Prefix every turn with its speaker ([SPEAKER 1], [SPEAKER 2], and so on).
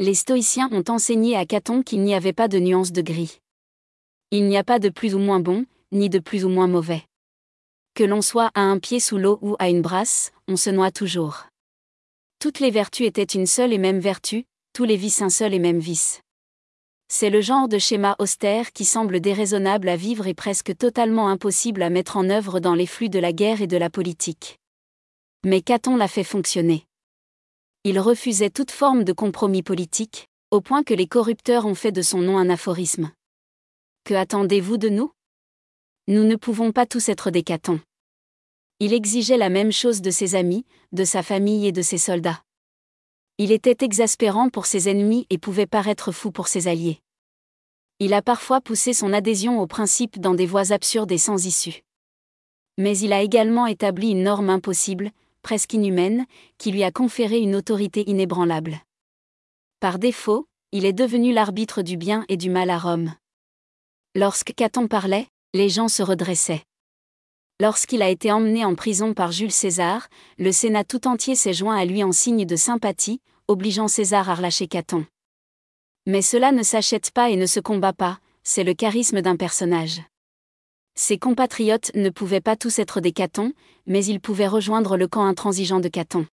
[SPEAKER 1] Les stoïciens ont enseigné à Caton qu'il n'y avait pas de nuance de gris. Il n'y a pas de plus ou moins bon, ni de plus ou moins mauvais. Que l'on soit à un pied sous l'eau ou à une brasse, on se noie toujours. Toutes les vertus étaient une seule et même vertu, tous les vices un seul et même vice. C'est le genre de schéma austère qui semble déraisonnable à vivre et presque totalement impossible à mettre en œuvre dans les flux de la guerre et de la politique. Mais Caton l'a fait fonctionner. Il refusait toute forme de compromis politique, au point que les corrupteurs ont fait de son nom un aphorisme. Que attendez-vous de nous? Nous ne pouvons pas tous être des Catons. Il exigeait la même chose de ses amis, de sa famille et de ses soldats. Il était exaspérant pour ses ennemis et pouvait paraître fou pour ses alliés. Il a parfois poussé son adhésion au principe dans des voies absurdes et sans issue. Mais il a également établi une norme impossible, presque inhumaine, qui lui a conféré une autorité inébranlable. Par défaut, il est devenu l'arbitre du bien et du mal à Rome. Lorsque Caton parlait, les gens se redressaient. Lorsqu'il a été emmené en prison par Jules César, le Sénat tout entier s'est joint à lui en signe de sympathie, obligeant César à relâcher Caton. Mais cela ne s'achète pas et ne se combat pas, c'est le charisme d'un personnage. Ses compatriotes ne pouvaient pas tous être des Catons, mais ils pouvaient rejoindre le camp intransigeant de Caton.